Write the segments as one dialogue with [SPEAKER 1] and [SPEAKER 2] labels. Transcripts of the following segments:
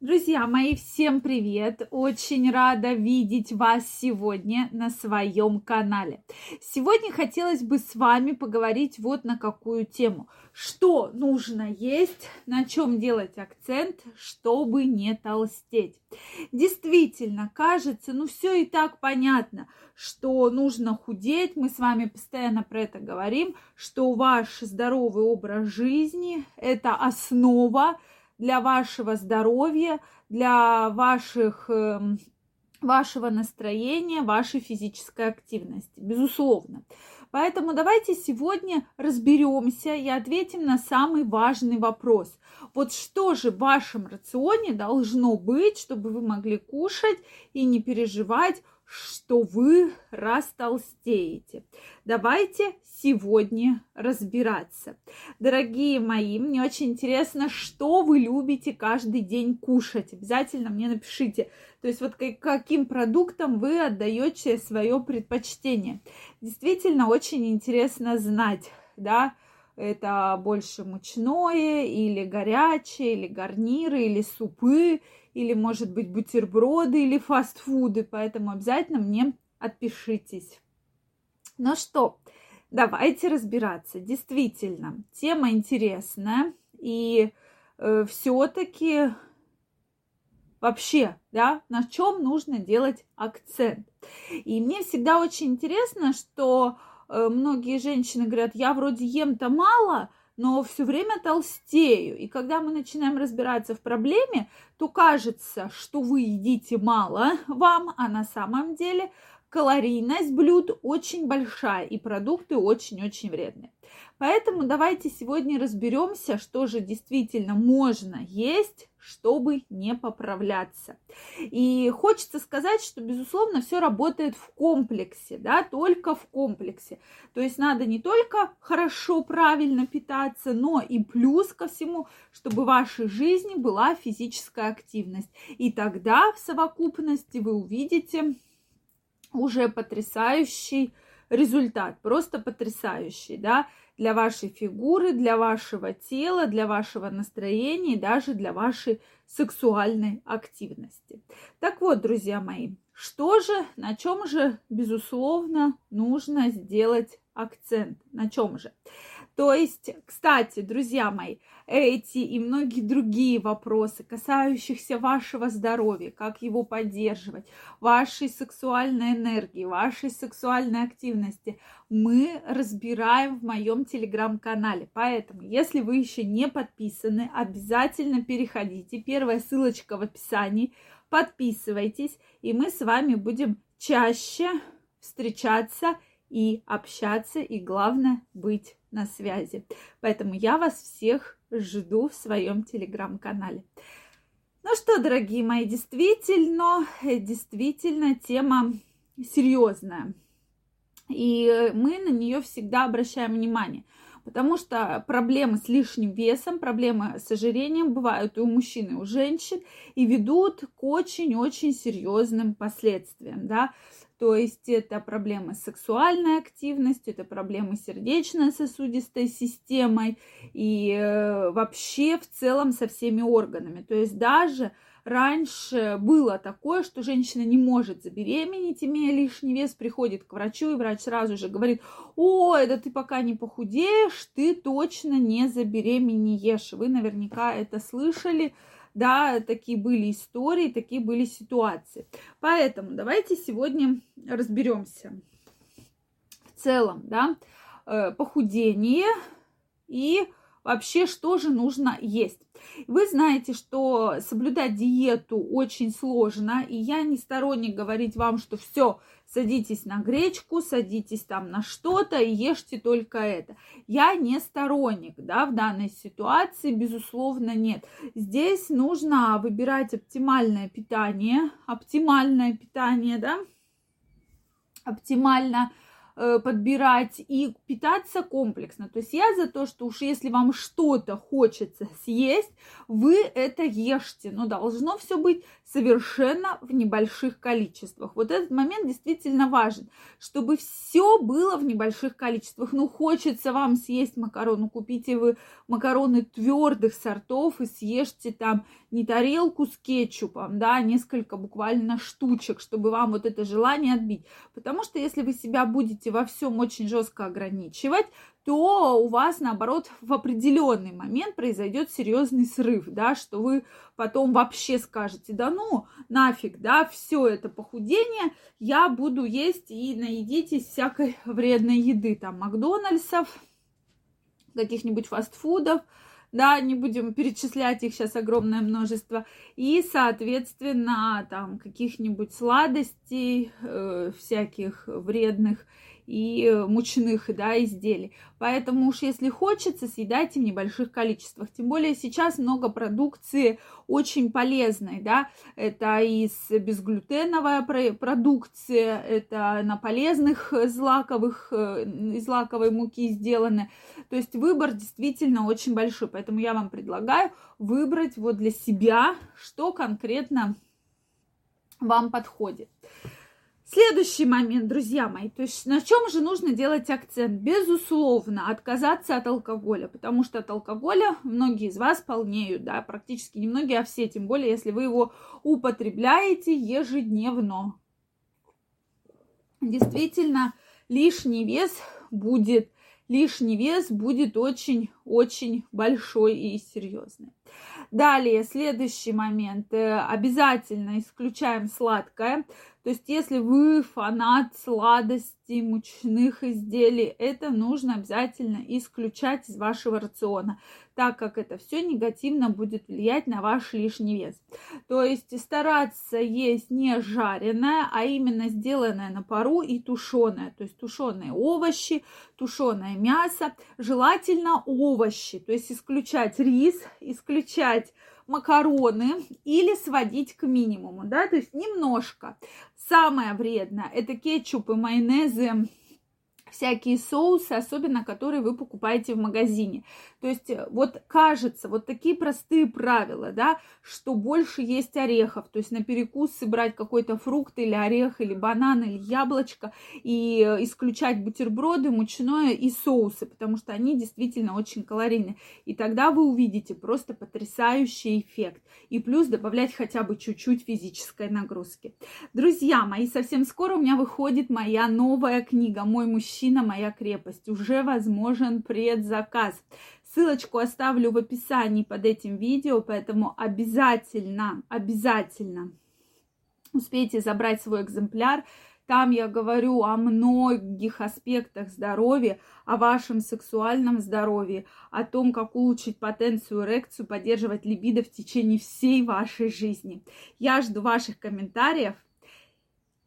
[SPEAKER 1] Друзья мои, всем привет! Очень рада видеть вас сегодня на своем канале. Сегодня хотелось бы с вами поговорить вот на какую тему. Что нужно есть, на чем делать акцент, чтобы не толстеть. Действительно, кажется, ну все и так понятно, что нужно худеть. Мы с вами постоянно про это говорим, что ваш здоровый образ жизни – это основа для вашего здоровья, для ваших, эм, вашего настроения, вашей физической активности, безусловно. Поэтому давайте сегодня разберемся и ответим на самый важный вопрос. Вот что же в вашем рационе должно быть, чтобы вы могли кушать и не переживать, что вы растолстеете. Давайте сегодня разбираться. Дорогие мои, мне очень интересно, что вы любите каждый день кушать. Обязательно мне напишите. То есть вот каким продуктом вы отдаете свое предпочтение. Действительно очень интересно знать, да, это больше мучное или горячее, или гарниры, или супы, или, может быть, бутерброды или фастфуды. Поэтому обязательно мне отпишитесь. Ну что, давайте разбираться. Действительно, тема интересная. И э, все-таки вообще, да, на чем нужно делать акцент. И мне всегда очень интересно, что э, многие женщины говорят, я вроде ем-то мало, но все время толстею. И когда мы начинаем разбираться в проблеме, то кажется, что вы едите мало вам, а на самом деле калорийность блюд очень большая и продукты очень-очень вредные. Поэтому давайте сегодня разберемся, что же действительно можно есть, чтобы не поправляться. И хочется сказать, что, безусловно, все работает в комплексе, да, только в комплексе. То есть надо не только хорошо, правильно питаться, но и плюс ко всему, чтобы в вашей жизни была физическая активность. И тогда в совокупности вы увидите уже потрясающий результат, просто потрясающий, да, для вашей фигуры, для вашего тела, для вашего настроения и даже для вашей сексуальной активности. Так вот, друзья мои, что же, на чем же, безусловно, нужно сделать акцент? На чем же? То есть, кстати, друзья мои, эти и многие другие вопросы, касающихся вашего здоровья, как его поддерживать, вашей сексуальной энергии, вашей сексуальной активности, мы разбираем в моем телеграм-канале. Поэтому, если вы еще не подписаны, обязательно переходите. Первая ссылочка в описании. Подписывайтесь, и мы с вами будем чаще встречаться и общаться, и главное быть на связи. Поэтому я вас всех жду в своем телеграм-канале. Ну что, дорогие мои, действительно, действительно тема серьезная. И мы на нее всегда обращаем внимание. Потому что проблемы с лишним весом, проблемы с ожирением бывают и у мужчин, и у женщин, и ведут к очень-очень серьезным последствиям. Да? То есть это проблемы с сексуальной активностью, это проблемы с сердечно-сосудистой системой и э, вообще в целом со всеми органами. То есть даже раньше было такое, что женщина не может забеременеть, имея лишний вес, приходит к врачу, и врач сразу же говорит, о, это ты пока не похудеешь, ты точно не забеременеешь. Вы наверняка это слышали, да, такие были истории, такие были ситуации. Поэтому давайте сегодня разберемся в целом, да, э, похудение и вообще, что же нужно есть. Вы знаете, что соблюдать диету очень сложно, и я не сторонник говорить вам, что все, садитесь на гречку, садитесь там на что-то и ешьте только это. Я не сторонник, да, в данной ситуации, безусловно, нет. Здесь нужно выбирать оптимальное питание, оптимальное питание, да, оптимально подбирать и питаться комплексно. То есть я за то, что уж если вам что-то хочется съесть, вы это ешьте. Но должно все быть совершенно в небольших количествах. Вот этот момент действительно важен, чтобы все было в небольших количествах. Ну, хочется вам съесть макарону, купите вы макароны твердых сортов и съешьте там не тарелку с кетчупом, да, а несколько буквально штучек, чтобы вам вот это желание отбить. Потому что если вы себя будете во всем очень жестко ограничивать, то у вас, наоборот, в определенный момент произойдет серьезный срыв, да, что вы потом вообще скажете, да ну, нафиг, да, все это похудение, я буду есть и наедитесь всякой вредной еды, там, Макдональдсов, каких-нибудь фастфудов, да, не будем перечислять их сейчас огромное множество, и, соответственно, там каких-нибудь сладостей, э, всяких вредных и мучных да, изделий. Поэтому уж если хочется, съедайте в небольших количествах. Тем более сейчас много продукции очень полезной, да, это из безглютеновая продукция, это на полезных злаковых, э, из злаковой муки сделаны. То есть выбор действительно очень большой, поэтому я вам предлагаю выбрать вот для себя, что конкретно вам подходит. Следующий момент, друзья мои, то есть на чем же нужно делать акцент? Безусловно, отказаться от алкоголя, потому что от алкоголя многие из вас полнеют, да, практически не многие, а все, тем более, если вы его употребляете ежедневно. Действительно, лишний вес будет, лишний вес будет очень-очень большой и серьезный. Далее, следующий момент. Э, обязательно исключаем сладкое. То есть, если вы фанат сладостей, мучных изделий, это нужно обязательно исключать из вашего рациона, так как это все негативно будет влиять на ваш лишний вес. То есть, стараться есть не жареное, а именно сделанное на пару и тушеное. То есть, тушеные овощи, тушеное мясо, желательно овощи. То есть, исключать рис, исключать макароны или сводить к минимуму, да, то есть немножко. Самое вредное – это кетчуп и them всякие соусы, особенно которые вы покупаете в магазине. То есть э, вот кажется, вот такие простые правила, да, что больше есть орехов, то есть на перекус брать какой-то фрукт или орех, или банан, или яблочко, и э, исключать бутерброды, мучное и соусы, потому что они действительно очень калорийны. И тогда вы увидите просто потрясающий эффект. И плюс добавлять хотя бы чуть-чуть физической нагрузки. Друзья мои, совсем скоро у меня выходит моя новая книга «Мой мужчина, моя крепость». Уже возможен предзаказ. Ссылочку оставлю в описании под этим видео, поэтому обязательно, обязательно успейте забрать свой экземпляр. Там я говорю о многих аспектах здоровья, о вашем сексуальном здоровье, о том, как улучшить потенцию, эрекцию, поддерживать либидо в течение всей вашей жизни. Я жду ваших комментариев.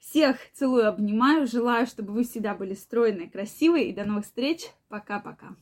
[SPEAKER 1] Всех целую, обнимаю. Желаю, чтобы вы всегда были стройные, красивые. И до новых встреч. Пока-пока.